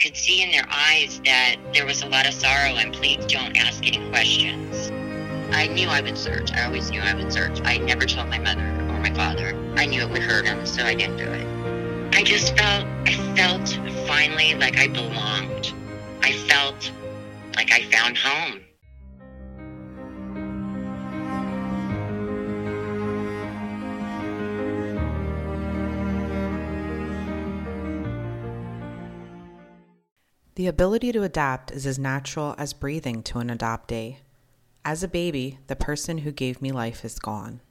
could see in their eyes that there was a lot of sorrow and please don't ask any questions. I knew I would search. I always knew I would search. I never told my mother or my father. I knew it would hurt them, so I didn't do it. I just felt, I felt finally like I belonged. I felt like I found home. The ability to adapt is as natural as breathing to an adoptee. As a baby, the person who gave me life is gone.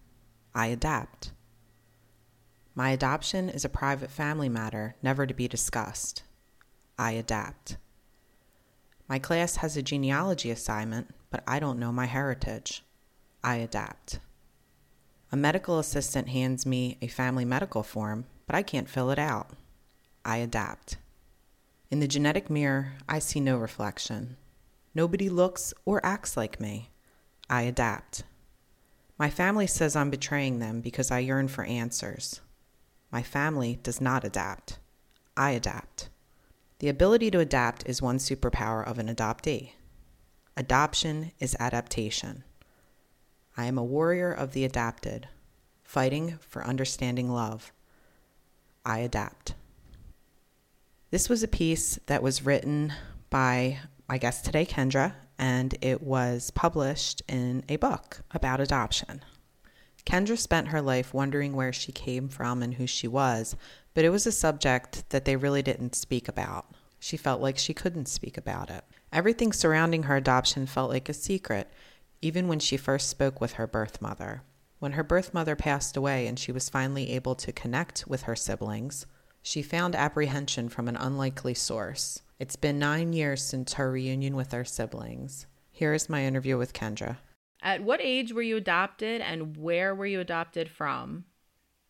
I adapt. My adoption is a private family matter, never to be discussed. I adapt. My class has a genealogy assignment, but I don't know my heritage. I adapt. A medical assistant hands me a family medical form, but I can't fill it out. I adapt. In the genetic mirror, I see no reflection. Nobody looks or acts like me. I adapt. My family says I'm betraying them because I yearn for answers. My family does not adapt. I adapt. The ability to adapt is one superpower of an adoptee. Adoption is adaptation. I am a warrior of the adapted, fighting for understanding love. I adapt. This was a piece that was written by my guest today, Kendra, and it was published in a book about adoption. Kendra spent her life wondering where she came from and who she was, but it was a subject that they really didn't speak about. She felt like she couldn't speak about it. Everything surrounding her adoption felt like a secret, even when she first spoke with her birth mother. When her birth mother passed away and she was finally able to connect with her siblings, she found apprehension from an unlikely source. It's been nine years since her reunion with her siblings. Here is my interview with Kendra. At what age were you adopted and where were you adopted from?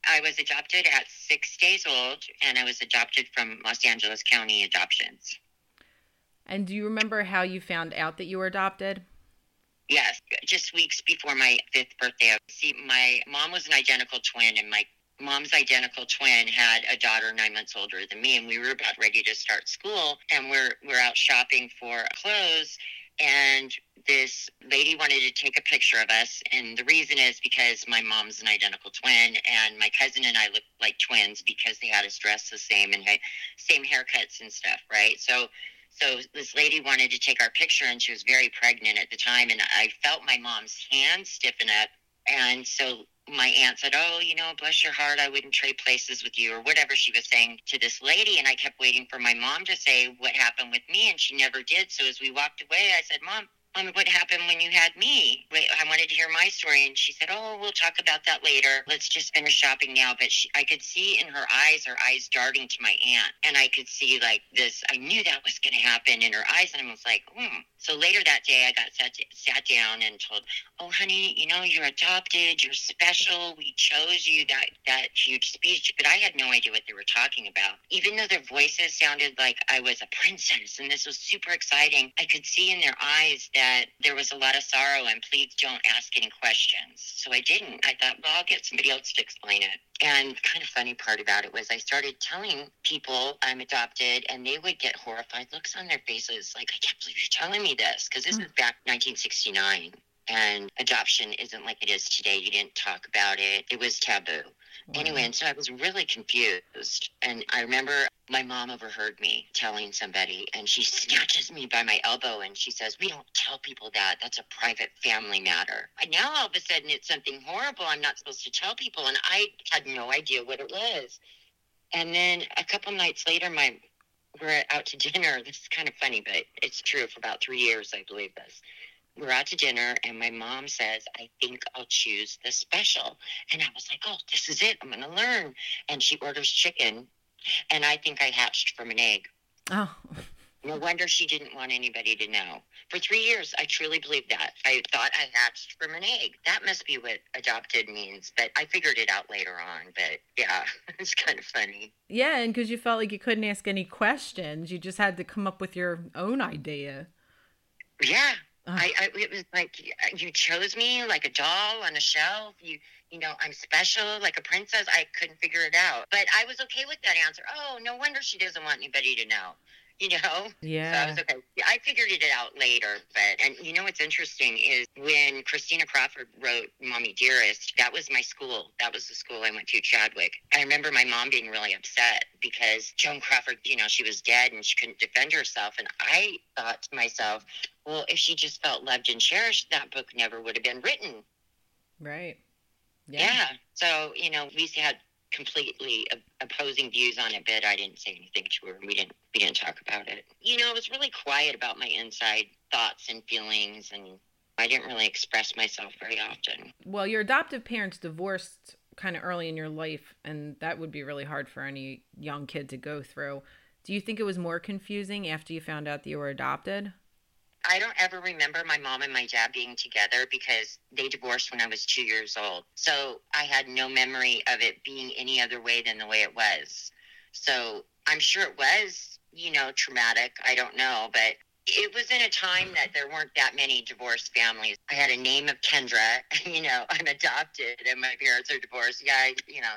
I was adopted at six days old, and I was adopted from Los Angeles County Adoptions. And do you remember how you found out that you were adopted? Yes, just weeks before my fifth birthday. See, my mom was an identical twin, and my mom's identical twin had a daughter nine months older than me, and we were about ready to start school, and we're we're out shopping for clothes, and this lady wanted to take a picture of us, and the reason is because my mom's an identical twin, and my cousin and I look like twins because they had us dressed the same and had same haircuts and stuff, right? So. So this lady wanted to take our picture, and she was very pregnant at the time, and I felt my mom's hand stiffen up, and so my aunt said, Oh, you know, bless your heart, I wouldn't trade places with you, or whatever she was saying to this lady. And I kept waiting for my mom to say what happened with me, and she never did. So as we walked away, I said, Mom, Mom, what happened when you had me? Wait, I wanted to hear my story. And she said, Oh, we'll talk about that later. Let's just finish shopping now. But she, I could see in her eyes, her eyes darting to my aunt. And I could see like this, I knew that was going to happen in her eyes. And I was like, hmm. So later that day, I got sat, sat down and told, Oh, honey, you know, you're adopted. You're special. We chose you that, that huge speech. But I had no idea what they were talking about. Even though their voices sounded like I was a princess and this was super exciting, I could see in their eyes that there was a lot of sorrow and please don't ask any questions. So I didn't. I thought, well, I'll get somebody else to explain it. And kind of funny part about it was I started telling people I'm adopted and they would get horrified looks on their faces like, I can't believe you're telling me this because this mm. is back 1969 and adoption isn't like it is today. You didn't talk about it. It was taboo. Anyway, and so I was really confused. And I remember my mom overheard me telling somebody, and she snatches me by my elbow and she says, We don't tell people that. That's a private family matter. And now all of a sudden it's something horrible I'm not supposed to tell people. And I had no idea what it was. And then a couple nights later, my we're out to dinner. This is kind of funny, but it's true. For about three years, I believe this we're out to dinner and my mom says, I think I'll choose the special. And I was like, oh, this is it. I'm going to learn. And she orders chicken. And I think I hatched from an egg. Oh. No wonder she didn't want anybody to know. For three years, I truly believed that. I thought I hatched from an egg. That must be what adopted means. But I figured it out later on. But yeah, it's kind of funny. Yeah, and because you felt like you couldn't ask any questions, you just had to come up with your own idea. Yeah, I, I, it was like you chose me like a doll on a shelf. You, you know, I'm special like a princess. I couldn't figure it out, but I was okay with that answer. Oh, no wonder she doesn't want anybody to know. you know? Yeah. So I was okay. I figured it out later, but and you know what's interesting is when Christina Crawford wrote Mommy Dearest, that was my school. That was the school I went to, Chadwick. I remember my mom being really upset because Joan Crawford, you know, she was dead and she couldn't defend herself. And I thought to myself, well, if she just felt loved and cherished, that book never would have been written. Right. Yeah. yeah. So, you know, we had completely opposing views on it, but I didn't say anything to her. We didn't we didn't talk about it. You know, I was really quiet about my inside thoughts and feelings, and I didn't really express myself very often. Well, your adoptive parents divorced kind of early in your life, and that would be really hard for any young kid to go through. Do you think it was more confusing after you found out that you were adopted? I don't ever remember my mom and my dad being together because they divorced when I was two years old. So I had no memory of it being any other way than the way it was. So I'm sure it was, you know, traumatic. I don't know. But it was in a time that there weren't that many divorced families. I had a name of Kendra, you know, I'm adopted and my parents are divorced. Yeah, I, you know,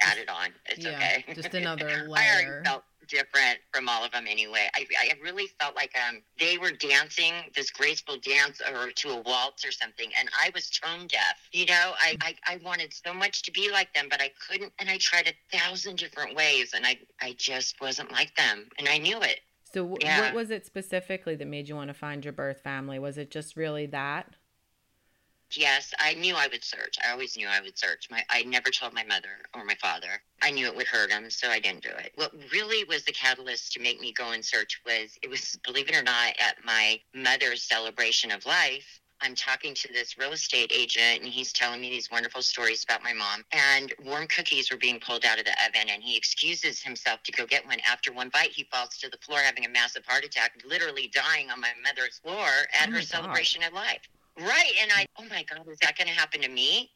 add it on. It's yeah, okay. Just another layer. I already felt different from all of them anyway. I, I really felt like um, they were dancing this graceful dance or to a waltz or something, and I was tone deaf. You know, I, I, I wanted so much to be like them, but I couldn't, and I tried a thousand different ways, and I, I just wasn't like them, and I knew it. So, yeah. what was it specifically that made you want to find your birth family? Was it just really that? Yes, I knew I would search. I always knew I would search. My I never told my mother or my father. I knew it would hurt them, so I didn't do it. What really was the catalyst to make me go and search was it was believe it or not at my mother's celebration of life. I'm talking to this real estate agent and he's telling me these wonderful stories about my mom. And warm cookies were being pulled out of the oven and he excuses himself to go get one. After one bite, he falls to the floor having a massive heart attack, literally dying on my mother's floor at Oh her my celebration of life. Right. And I, oh my God, is that going to happen to me?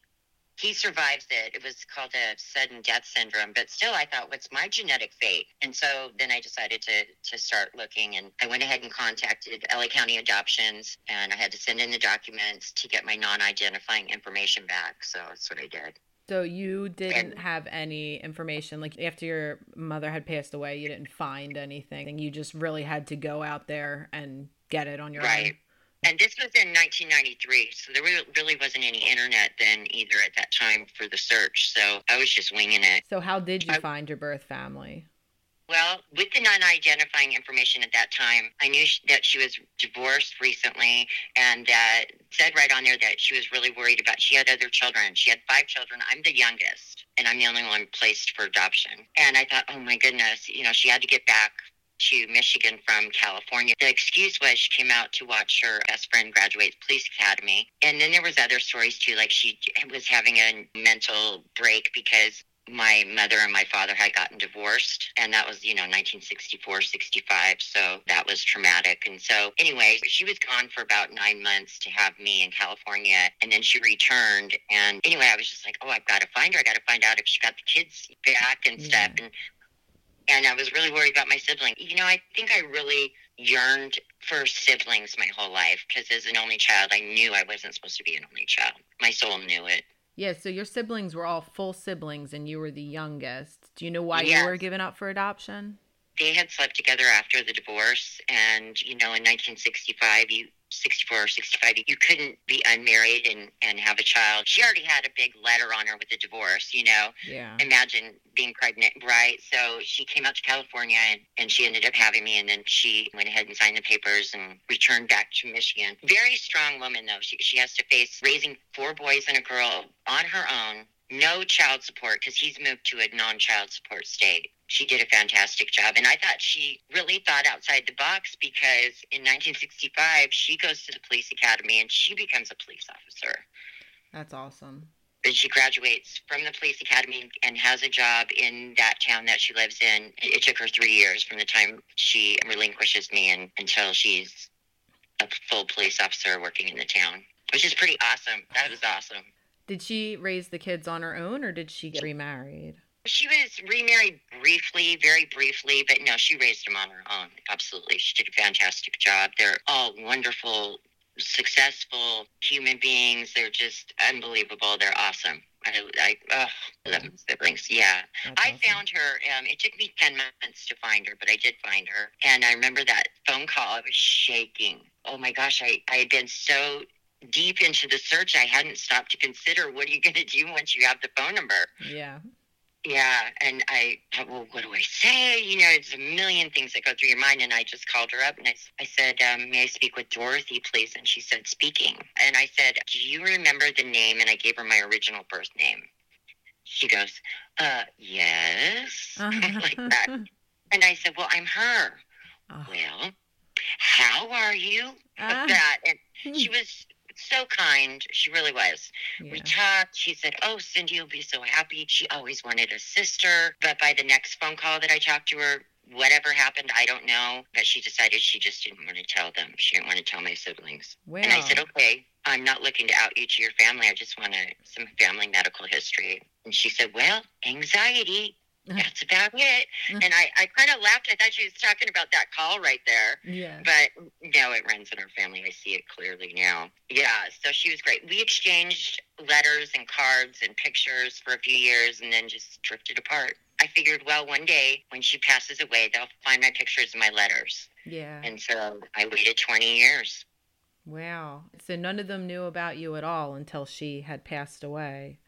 He survives it. It was called a sudden death syndrome. But still, I thought, what's my genetic fate? And so then I decided to, to start looking. And I went ahead and contacted LA County Adoptions. And I had to send in the documents to get my non identifying information back. So that's what I did. So you didn't have any information like after your mother had passed away, you didn't find anything. And you just really had to go out there and get it on your Right. own. And this was in 1993, so there really wasn't any internet then either at that time for the search. So I was just winging it. So how did you I- find your birth family? Well, with the non-identifying information at that time, I knew sh- that she was divorced recently, and uh, said right on there that she was really worried about. She had other children. She had five children. I'm the youngest, and I'm the only one placed for adoption. And I thought, oh my goodness, you know, she had to get back to Michigan from California. The excuse was she came out to watch her best friend graduate police academy. And then there was other stories too, like she was having a mental break because my mother and my father had gotten divorced. And that was you know 1964 65 so that was traumatic. And so anyway she was gone for about nine months to have me in california. And then she returned. And anyway i was just like oh i've got to find her. I got to find out if she got the kids back and stuff. And and I was really worried about my sibling. You know, I think I really yearned for siblings my whole life because as an only child, I knew I wasn't supposed to be an only child. My soul knew it. Yeah, so your siblings were all full siblings and you were the youngest. Do you know why Yes. you were given up for adoption? They had slept together after the divorce, and you know, in 1965, you 64 or 65, you couldn't be unmarried and and have a child. She already had a big letter on her with the divorce. You know, Yeah. imagine being pregnant, right? So she came out to California and, and she ended up having me. And then she went ahead and signed the papers and returned back to Michigan. Very strong woman, though. She, she has to face raising four boys and a girl on her own, no child support because he's moved to a non child support state. She did a fantastic job. And I thought she really thought outside the box because in 1965, she goes to the police academy and she becomes a police officer That's awesome. and she graduates from the police academy and has a job in that town that she lives in. It took her three years from the time she relinquishes me and, until she's a full police officer working in the town, which is pretty awesome. That was awesome. Did she raise the kids on her own or did she get remarried? She was remarried briefly, very briefly, but no, she raised them on her own. Absolutely. She did a fantastic job. They're all wonderful, successful human beings. They're just unbelievable. They're awesome. I, I, oh, love siblings. Yeah. That's I awesome. found her. Um, it took me 10 months to find her, but I did find her. And I remember that phone call. I was shaking. Oh my gosh, I, I had been so deep into the search, I hadn't stopped to consider what are you going to do once you have the phone number? Yeah. Yeah. And I thought, well, what do I say? You know, it's a million things that go through your mind. And I just called her up and I, I said, um, may I speak with Dorothy, please? And she said, speaking. And I said, do you remember the name? And I gave her my original birth name. She goes, uh, yes. like that. And I said, well, I'm her. Oh. Well, how are you? Like that. And she was so kind. She really was. We talked. She said, Oh, Cindy will be so happy. She always wanted a sister. But by the next phone call that I talked to her, whatever happened, I don't know. But she decided she just didn't want to tell them. She didn't want to tell my siblings. Wow. And I said, Okay, I'm not looking to out you to your family. I just want a, some family medical history. And she said, Well, anxiety. Uh-huh. That's about it. Uh-huh. And I, I kind of laughed. I thought she was talking about that call right there. yeah. But no, it runs in our family. I see it clearly now. Yeah, so she was great. We exchanged letters and cards and pictures for a few years and then just drifted apart. I figured, well, one day when she passes away, they'll find my pictures and my letters. Yeah. And so I waited 20 years. Wow. So none of them knew about you at all until she had passed away.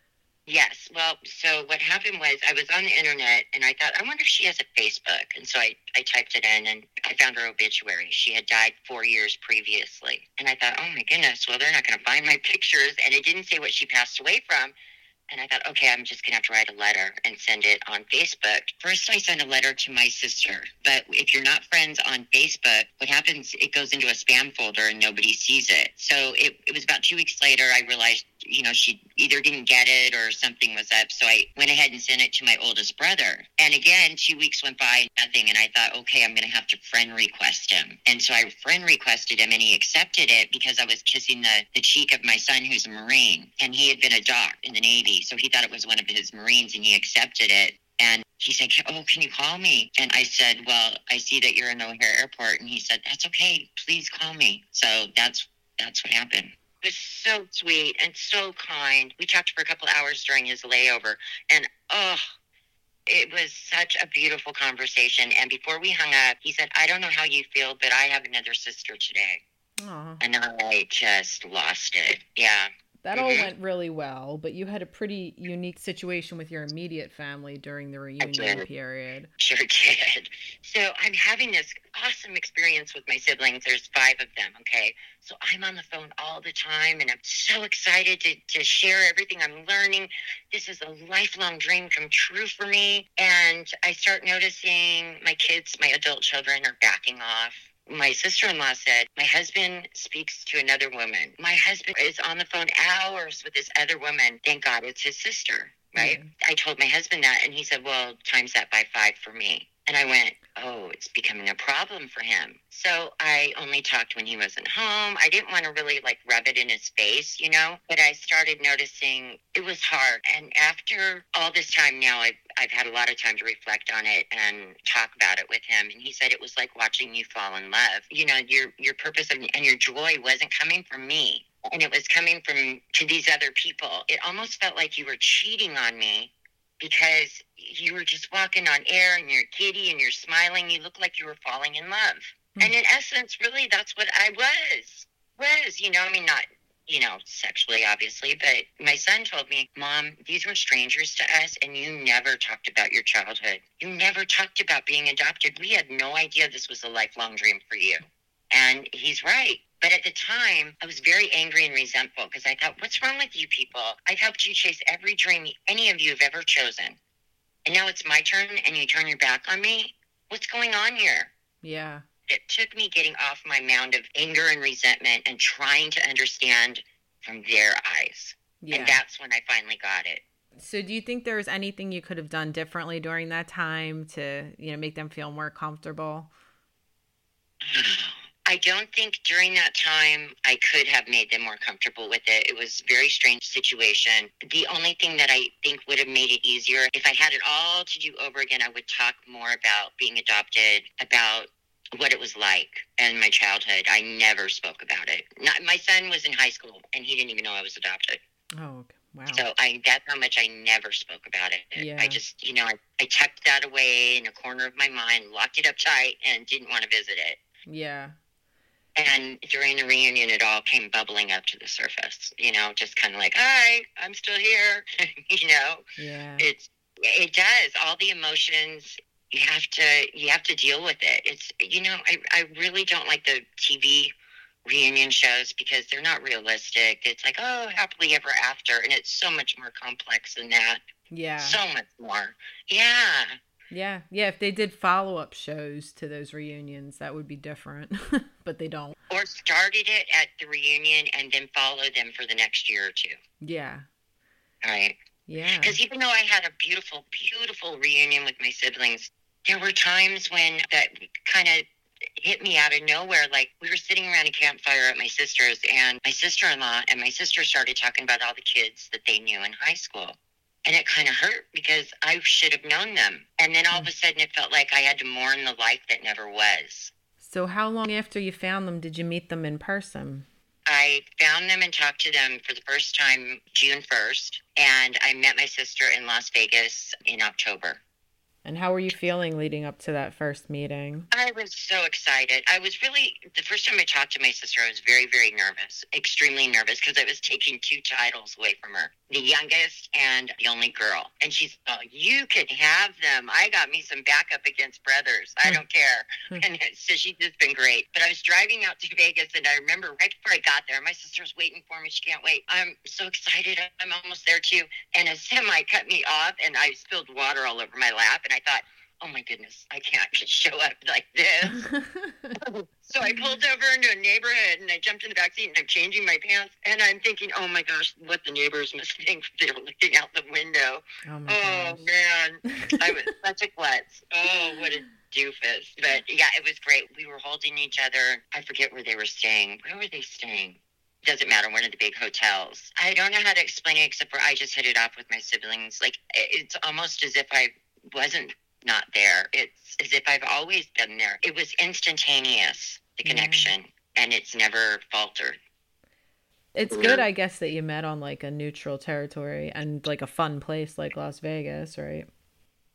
Yes. Well, so what happened was I was on the internet and I thought, I wonder if she has a Facebook. And so I, I typed it in and I found her obituary. She had died four years previously. And I thought, oh my goodness, well, they're not going to find my pictures. And it didn't say what she passed away from. And I thought, okay, I'm just going to have to write a letter and send it on Facebook. First, I sent a letter to my sister. But if you're not friends on Facebook, what happens, it goes into a spam folder and nobody sees it. So it, it was about two weeks later, I realized, you know, she either didn't get it or something was up. So I went ahead and sent it to my oldest brother. And again, two weeks went by, nothing. And I thought, okay, I'm going to have to friend request him. And so I friend requested him and he accepted it because I was kissing the, the cheek of my son, who's a Marine. And he had been a doc in the Navy. So he thought it was one of his Marines and he accepted it. And he said, Oh, can you call me? And I said, Well, I see that you're in O'Hare Airport. And he said, That's okay. Please call me. So that's that's what happened. Was so sweet and so kind. We talked for a couple hours during his layover. And oh, it was such a beautiful conversation. And before we hung up, he said, I don't know how you feel, but I have another sister today. Aw. And I just lost it. Yeah. That all went mm-hmm. really well, but you had a pretty unique situation with your immediate family during the reunion period. Sure did. So I'm having this awesome experience with my siblings. There's five of them, okay? So I'm on the phone all the time and I'm so excited to, to share everything I'm learning. This is a lifelong dream come true for me. And I start noticing my kids, my adult children, are backing off. My sister in law said, My husband speaks to another woman. My husband is on the phone hours with this other woman. Thank God it's his sister, right? I told my husband that, and he said, Well, times that by five for me. And I went, Oh, it's becoming a problem for him. So I only talked when he wasn't home. I didn't want to really like rub it in his face, you know, but I started noticing it was hard. And after all this time now, I've, I've had a lot of time to reflect on it and talk about it with him. And he said it was like watching you fall in love. You know, your, your purpose and and your joy wasn't coming from me and it was coming from to these other people. It almost felt like you were cheating on me because you were just walking on air and you're giddy and you're smiling. You look like you were falling in love. Hmm. And in essence, really, that's what I was. Was, you know, I mean, not, you know, sexually, obviously, but my son told me, Mom, these were strangers to us, and you never talked about your childhood. You never talked about being adopted. We had no idea this was a lifelong dream for you. And he's right. But at the time, I was very angry and resentful because I thought, what's wrong with you people? I've helped you chase every dream any of you have ever chosen. And now it's my turn and you turn your back on me? What's going on here? Yeah. It took me getting off my mound of anger and resentment and trying to understand from their eyes. Yeah. And that's when I finally got it. So do you think there was anything you could have done differently during that time to, you know, make them feel more comfortable? I don't think during that time I could have made them more comfortable with it. It was a very strange situation. The only thing that I think would have made it easier, if I had it all to do over again, I would talk more about being adopted, about what it was like in my childhood. I never spoke about it. Not, my son was in high school and he didn't even know I was adopted. Oh, okay. Wow. So I that's how much I never spoke about it. Yeah. I just you know, I, I tucked that away in a corner of my mind, locked it up tight and didn't want to visit it. yeah. And during the reunion it all came bubbling up to the surface. You know, just kinda like, Hi, I'm still here you know. Yeah. It's it does. All the emotions you have to you have to deal with it. It's you know, I, I really don't like the TV reunion shows because they're not realistic. It's like, oh, happily ever after and it's so much more complex than that. Yeah. So much more. Yeah. Yeah. Yeah. If they did follow up shows to those reunions, that would be different. but they don't. Or started it at the reunion and then follow them for the next year or two. Yeah. Right. Yeah. Because even though I had a beautiful, beautiful reunion with my siblings, there were times when that kind of hit me out of nowhere. Like we were sitting around a campfire at my sister's, and my sister in law and my sister started talking about all the kids that they knew in high school. And it kind of hurt because I should have known them. And then all of a mm. sudden it felt like I had to mourn the life that never was. So, how long after you found them did you meet them in person? I found them and talked to them for the first time June 1st, and I met my sister in Las Vegas in October. And how were you feeling leading up to that first meeting? I was so excited. I was really, the first time I talked to my sister, I was very, very nervous, extremely nervous because I was taking two titles away from her the youngest and the only girl. And she's, oh, you can have them. I got me some backup against brothers. I don't care. Hmm. and so she's just been great. But I was driving out to Vegas and I remember right before I got there, my sister's waiting for me. She can't wait. I'm so excited. I'm almost there too. And a semi cut me off and I spilled water all over my lap. And I thought, oh my goodness, I can't just show up like this. so I pulled over into a neighborhood and I jumped in the back seat and I'm changing my pants and I'm thinking, oh my gosh, what the neighbors must think. They're looking out the window. oh Oh man, I was such a klutz. Oh, what a doofus. But yeah, it was great. We were holding each other. I forget where they were staying. Where were they staying? Doesn't matter. One of the big hotels. I don't know how to explain it except for I just hit it off with my siblings. Like it's almost as if I wasn't not there. It's as if I've always been there. It was instantaneous, the Yeah. connection, and it's never faltered. It's good, I guess, that you met on like a neutral territory and like a fun place like Las Vegas, right?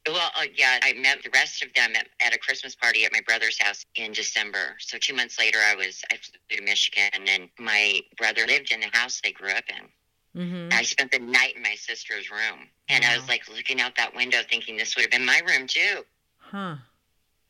Well, uh, yeah, I met the rest of them at, at a Christmas party at my brother's house in December. So two months later, I was I flew to Michigan, and my brother lived in the house they grew up in. Mm-hmm. I spent the night in my sister's room, and I was like looking out that window, thinking this would have been my room too. Huh.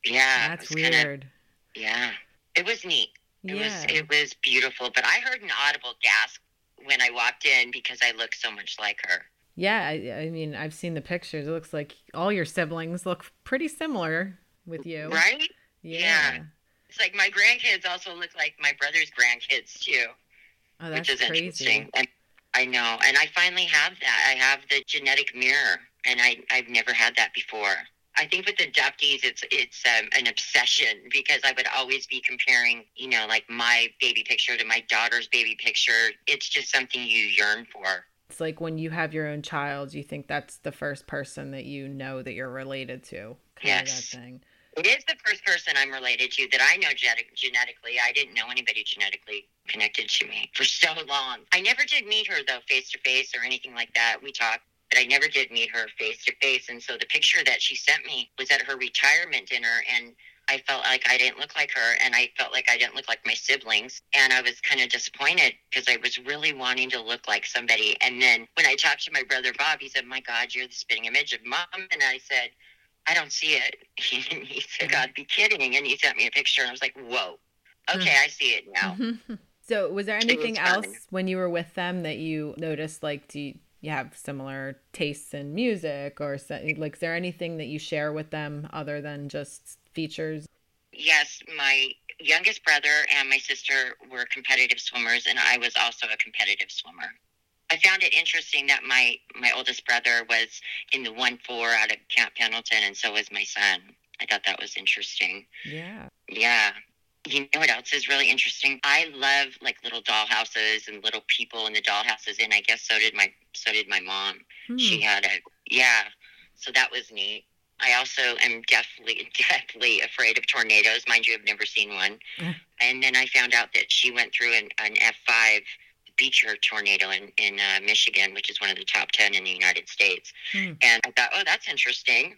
Yeah, That's it was kinda- weird. yeah, it was neat. It yeah. was it was beautiful, but I heard an audible gasp when I walked in because I looked so much like her. Yeah, I, I mean, I've seen the pictures. It looks like all your siblings look pretty similar with you. Right? Yeah. Yeah. It's like my grandkids also look like my brother's grandkids too. Oh, that's which is crazy. interesting. And I know, and I finally have that. I have the genetic mirror, and I I've never had that before. I think with adoptees, it's it's um, an obsession because I would always be comparing, you know, like my baby picture to my daughter's baby picture. It's just something you yearn for. It's like when you have your own child, you think that's the first person that you know that you're related to. Kind of Yes. that thing. It is the first person I'm related to that I know genetic, genetically. I didn't know anybody genetically connected to me for so long. I never did meet her though, face to face or anything like that. We talked, but I never did meet her face to face. And so the picture that she sent me was at her retirement dinner, and I felt like I didn't look like her, and I felt like I didn't look like my siblings, and I was kind of disappointed because I was really wanting to look like somebody. And then when I talked to my brother Bob, he said, "My God, you're the spitting image of mom," and I said. I don't see it. And he said, mm-hmm. God, be kidding. And he sent me a picture, and I was like, whoa. Hmm. Okay, I see it now. Mm-hmm. so, was there anything else when you were with them that you noticed? Like, do you, you have similar tastes in music, or like, is there anything that you share with them other than just features? Yes, my youngest brother and my sister were competitive swimmers, and I was also a competitive swimmer. I found it interesting that my my oldest brother was in the one four out of Camp Pendleton, and so was my son. I thought that was interesting. Yeah. Yeah. You know what else is really interesting? I love like little dollhouses and little people in the dollhouses, and I guess so did my so did my mom. Hmm. She had a yeah, so that was neat. I also am deathly, deathly afraid of tornadoes. Mind you, I've never seen one. And then I found out that she went through an, an F5, Beecher tornado in in uh, Michigan, which is one of the top ten in the United States. Hmm. And I thought, oh, that's interesting.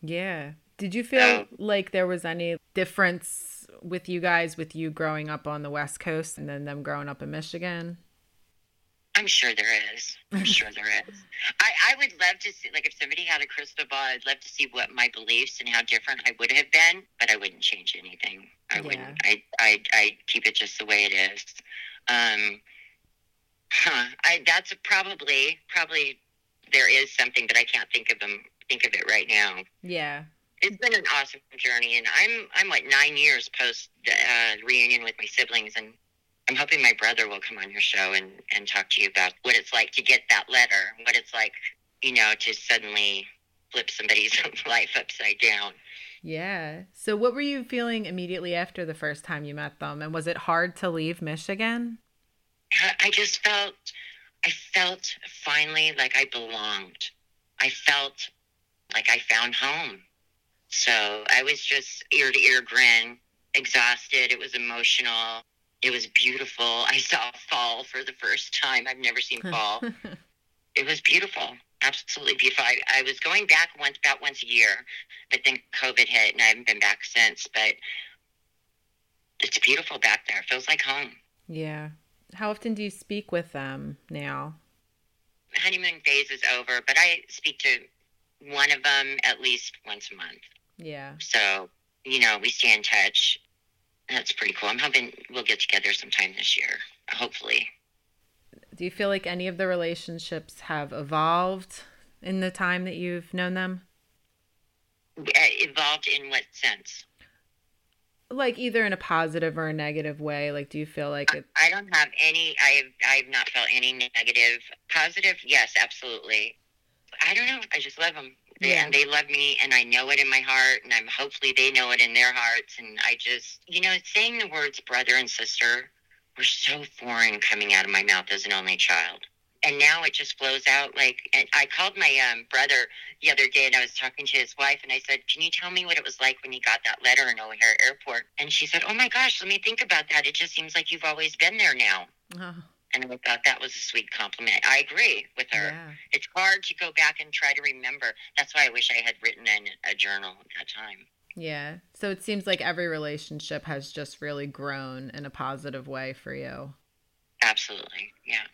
Yeah. Did you feel So- like there was any difference with you guys with you growing up on the West Coast and then them growing up in Michigan? I'm sure there is. I'm sure there is. I, I would love to see, like, if somebody had a crystal ball, I'd love to see what my beliefs and how different I would have been, but I wouldn't change anything. I Yeah. wouldn't. I, I, I keep it just the way it is. Um, huh. I, that's probably, probably there is something, but I can't think of them, think of it right now. Yeah. It's been an awesome journey, and I'm, I'm like nine years post the uh, reunion with my siblings, and I'm hoping my brother will come on your show and, and talk to you about what it's like to get that letter, what it's like, you know, to suddenly flip somebody's life upside down. Yeah. So what were you feeling immediately after the first time you met them? And was it hard to leave Michigan? I- just felt, I felt finally like I belonged. I felt like I found home. So I was just ear to ear grin, exhausted. It was emotional. It was beautiful. I saw fall for the first time. I've never seen fall. it was beautiful absolutely beautiful I, I was going back once about once a year but then covid hit and i haven't been back since but it's beautiful back there it feels like home yeah. How often do you speak with them now? honeymoon phase is over but i speak to one of them at least once a month Yeah. so you know we stay in touch that's pretty cool i'm hoping we'll get together sometime this year hopefully Do you feel like any of the relationships have evolved in the time that you've known them? Uh, evolved in what sense Like either in a positive or a negative way? Like, do you feel like it? I don't have any. I've I've not felt any. Positive, yes, absolutely. I don't know. I just love them, they, Yeah. and they love me, and I know it in my heart, and I'm hopefully they know it in their hearts. And I just, you know, saying the words brother and sister were so foreign coming out of my mouth as an only child. And now it just blows out like. And I called my um, brother the other day, and I was talking to his wife, and I said, "Can you tell me what it was like when you got that letter in O'Hare Airport?" And she said, "Oh my gosh, let me think about that. It just seems like you've always been there now." Oh, And I thought that was a sweet compliment. I agree with her. yeah. It's hard to go back and try to remember. That's why I wish I had written in a journal at that time. Yeah. So it seems like every relationship has just really grown in a positive way for you. Absolutely. Yeah.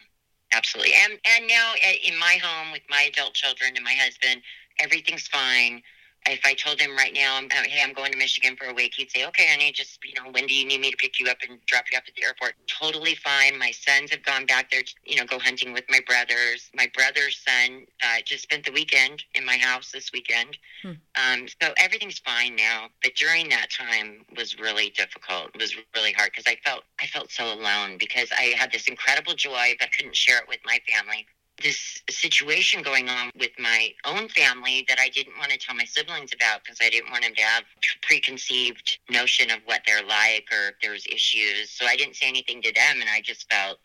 Absolutely. And and now uh, in my home with my adult children and my husband, everything's fine. If I told him right now, uh, hey, I'm going to Michigan for a week, he'd say, okay, honey, just, you know, when do you need me to pick you up and drop you off at the airport? Totally fine. My sons have gone back there to, you know, go hunting with my brothers. My brother's son uh, just spent the weekend in my house this weekend. Hmm. Um, so everything's fine now. But during that time was really difficult. It was really hard because I felt, I felt so alone because I had this incredible joy, but couldn't share it with my family this situation going on with my own family that I didn't want to tell my siblings about because I didn't want them to have preconceived notion of what they're like or if there's issues. So I didn't say anything to them, and I just felt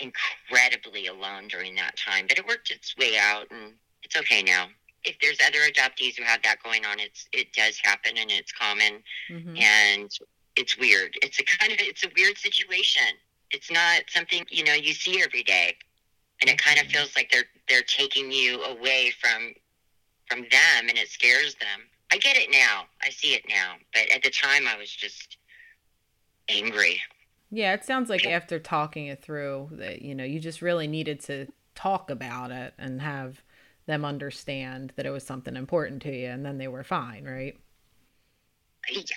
incredibly alone during that time. But it worked its way out, and it's okay now. If there's other adoptees who have that going on, it's it does happen, and it's common hmm and it's weird. It's a kind of it's a weird situation. It's not something you know you see every day, and it kind of feels like they're they're taking you away from from them, and it scares them. I get it now. I see it now, but at the time I was just angry. Yeah. It sounds like after talking it through, that you know, you just really needed to talk about it and have them understand that it was something important to you, and then they were fine, right?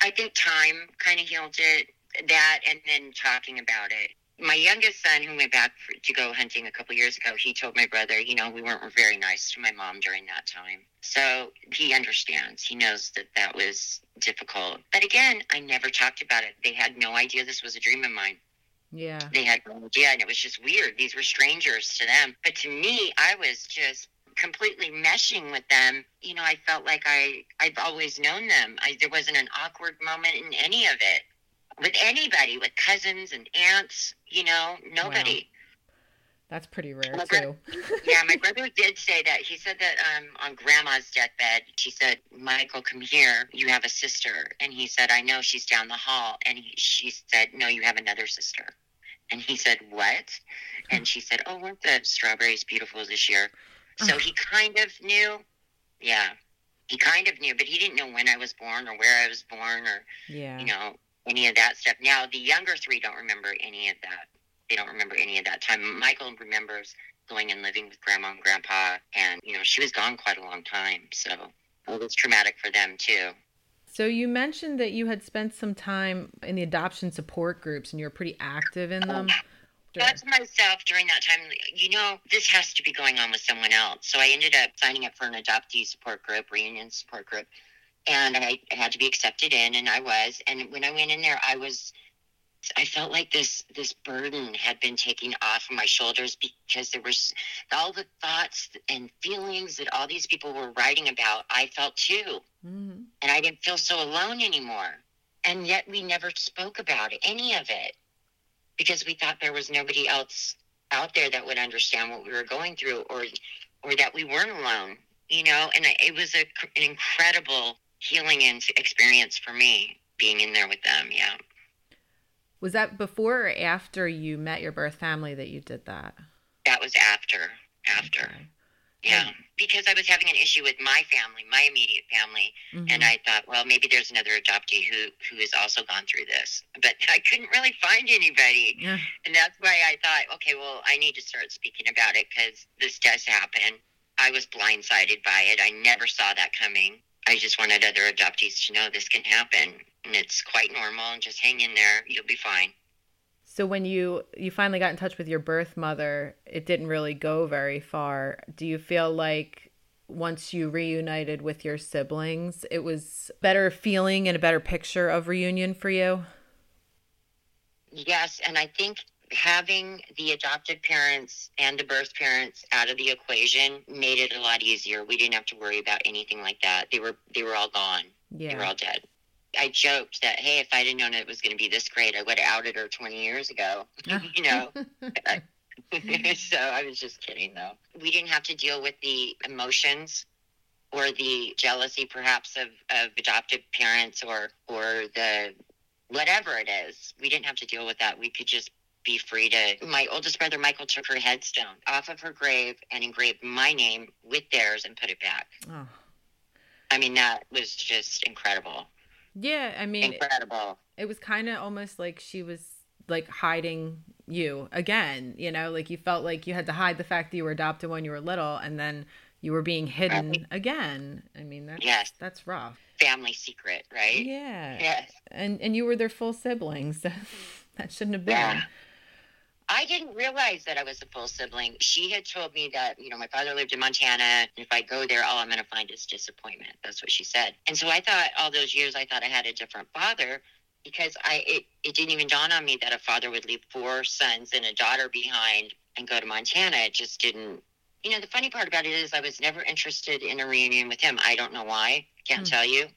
I think time kind of healed it, that, and then talking about it. My youngest son, who went back for, to go hunting a couple years ago, he told my brother, you know, we weren't very nice to my mom during that time. So he understands. He knows that that was difficult. But again, I never talked about it. They had no idea this was a dream of mine. Yeah. They had no idea, and it was just weird. These were strangers to them. But to me, I was just completely meshing with them. You know, I felt like I I've always known them. I, there wasn't an awkward moment in any of it with anybody, with cousins and aunts. You know, nobody. That's pretty rare My too. yeah, my brother did say that. He said that um, on grandma's deathbed, she said, Michael, come here. You have a sister. And he said, I know she's down the hall. And he, she said, No, you have another sister. And he said, What? And she said, Oh, weren't the strawberries beautiful this year? So he kind of knew. Yeah. He kind of knew, but he didn't know when I was born or where I was born or, Yeah. you know, any of that stuff. Now, the younger three don't remember any of that. They don't remember any of that time. Michael remembers going and living with grandma and grandpa, and, you know, she was gone quite a long time. So it was traumatic for them, too. So you mentioned that you had spent some time in the adoption support groups and you were pretty active in them. thought to myself during that time, you know, this has to be going on with someone else. So I ended up signing up for an adoptee support group, reunion support group, and I, I had to be accepted in, and I was. And when I went in there, I was, I felt like this this burden had been taken off of my shoulders because there was all the thoughts and feelings that all these people were writing about. I felt too, Mhm. and I didn't feel so alone anymore. And yet we never spoke about it, any of it because we thought there was nobody else out there that would understand what we were going through or or that we weren't alone you know and it was a, an incredible healing and experience for me being in there with them yeah Was that before or after you met your birth family that you did that? that was after after Okay. yeah because i was having an issue with my family my immediate family Mhm. and i thought well maybe there's another adoptee who who has also gone through this but i couldn't really find anybody Yeah. And that's why I thought, okay, well, I need to start speaking about it because this does happen. I was blindsided by it. I never saw that coming. I just wanted other adoptees to know this can happen. And it's quite normal. And just hang in there. You'll be fine. So when you you finally got in touch with your birth mother, it didn't really go very far. Do you feel like once you reunited with your siblings, it was better feeling and a better picture of reunion for you? Yes. And I think having the adopted parents and the birth parents out of the equation made it a lot easier. We didn't have to worry about anything like that. They were they were all gone. They were all dead. I joked that, hey, if I'd have known it was going to be this great, I would have outed her 20 years ago. you know, so I was just kidding, though. We didn't have to deal with the emotions or the jealousy, perhaps, of, of adoptive parents or or the whatever it is. We didn't have to deal with that. We could just be free to. My oldest brother, Michael, took her headstone off of her grave and engraved my name with theirs and put it back. oh. I mean, that was just incredible. Yeah, I mean, Incredible. it was kind of almost like she was like hiding you again, you know, like you felt like you had to hide the fact that you were adopted when you were little and then you were being hidden Right. again. I mean, that's Yes. that's rough. Family secret, right? Yeah. Yes. And and you were their full siblings. that shouldn't have been. Yeah. I didn't realize that I was a full sibling. She had told me that, you know, my father lived in Montana. And if I go there, all I'm going to find is disappointment. That's what she said. And so I thought all those years, I thought I had a different father because I it, it didn't even dawn on me that a father would leave four sons and a daughter behind and go to Montana. It just didn't. You know, the funny part about it is I was never interested in a reunion with him. I don't know why. Can't Hmm. tell you.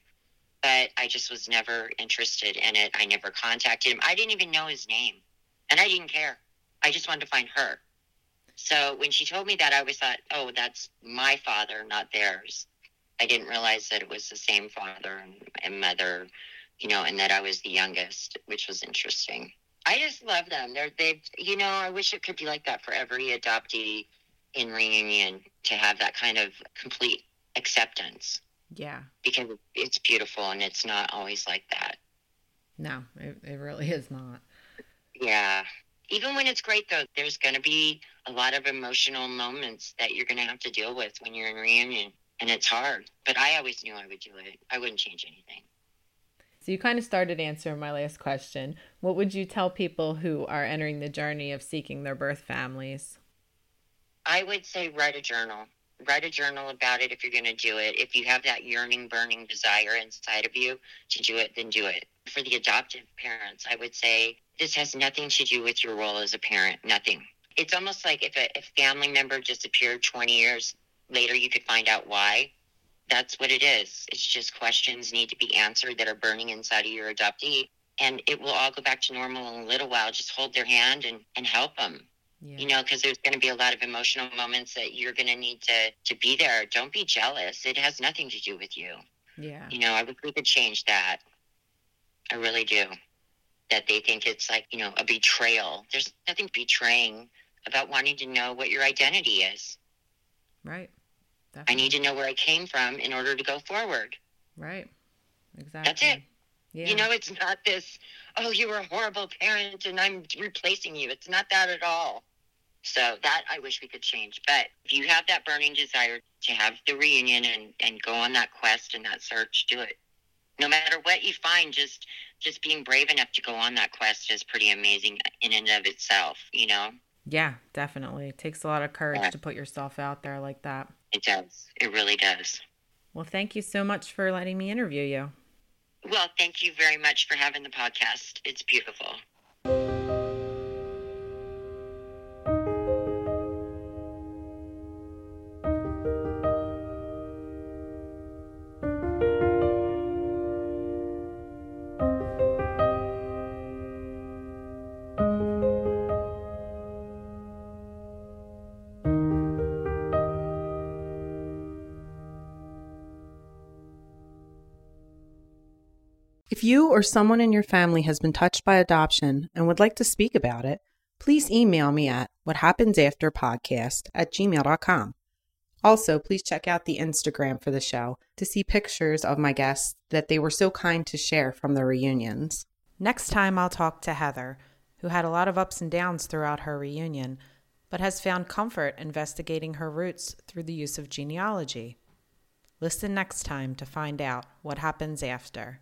But I just was never interested in it. I never contacted him. I didn't even know his name. And I didn't care. I just wanted to find her. So when she told me that, I always thought, oh, that's my father, not theirs. I didn't realize that it was the same father and, and mother, you know, and that I was the youngest, which was interesting. I just love them. They're they've you know, I wish it could be like that for every adoptee in reunion to have that kind of complete acceptance Yeah. because it's beautiful and it's not always like that. No, it, it really is not. Yeah. Even when it's great, though, there's going to be a lot of emotional moments that you're going to have to deal with when you're in reunion. And it's hard. But I always knew I would do it. I wouldn't change anything. So you kind of started answering my last question. What would you tell people who are entering the journey of seeking their birth families? I would say write a journal. Write a journal about it if you're going to do it. If you have that yearning, burning desire inside of you to do it, then do it. For the adoptive parents, I would say this has nothing to do with your role as a parent. Nothing. It's almost like if a, if family member disappeared 20 years later, you could find out why. That's what it is. It's just questions need to be answered that are burning inside of your adoptee. And it will all go back to normal in a little while. Just hold their hand and, and help them Yeah. you know because there's going to be a lot of emotional moments that you're going to need to to be there don't be jealous it has nothing to do with you yeah. you know i wish we could change that i really do that they think it's like, you know, a betrayal. There's nothing betraying about wanting to know what your identity is. Right. Definitely. I need to know where I came from in order to go forward. Right. Exactly. That's it. Yeah. You know, it's not this, oh, you were a horrible parent and I'm replacing you. It's not that at all. So that I wish we could change. But if you have that burning desire to have the reunion and, and go on that quest and that search, do it. No matter what you find, just just being brave enough to go on that quest is pretty amazing in and of itself, you know? Yeah, definitely. It takes a lot of courage yeah. to put yourself out there like that. It does. It really does. Well, thank you so much for letting me interview you. Well, thank you very much for having the podcast. It's beautiful. If you or someone in your family has been touched by adoption and would like to speak about it, please email me at whathappensafterpodcast at gmail.com. Also, please check out the Instagram for the show to see pictures of my guests that they were so kind to share from the reunions. Next time, I'll talk to Heather, who had a lot of ups and downs throughout her reunion, but has found comfort investigating her roots through the use of genealogy. Listen next time to find out what happens after.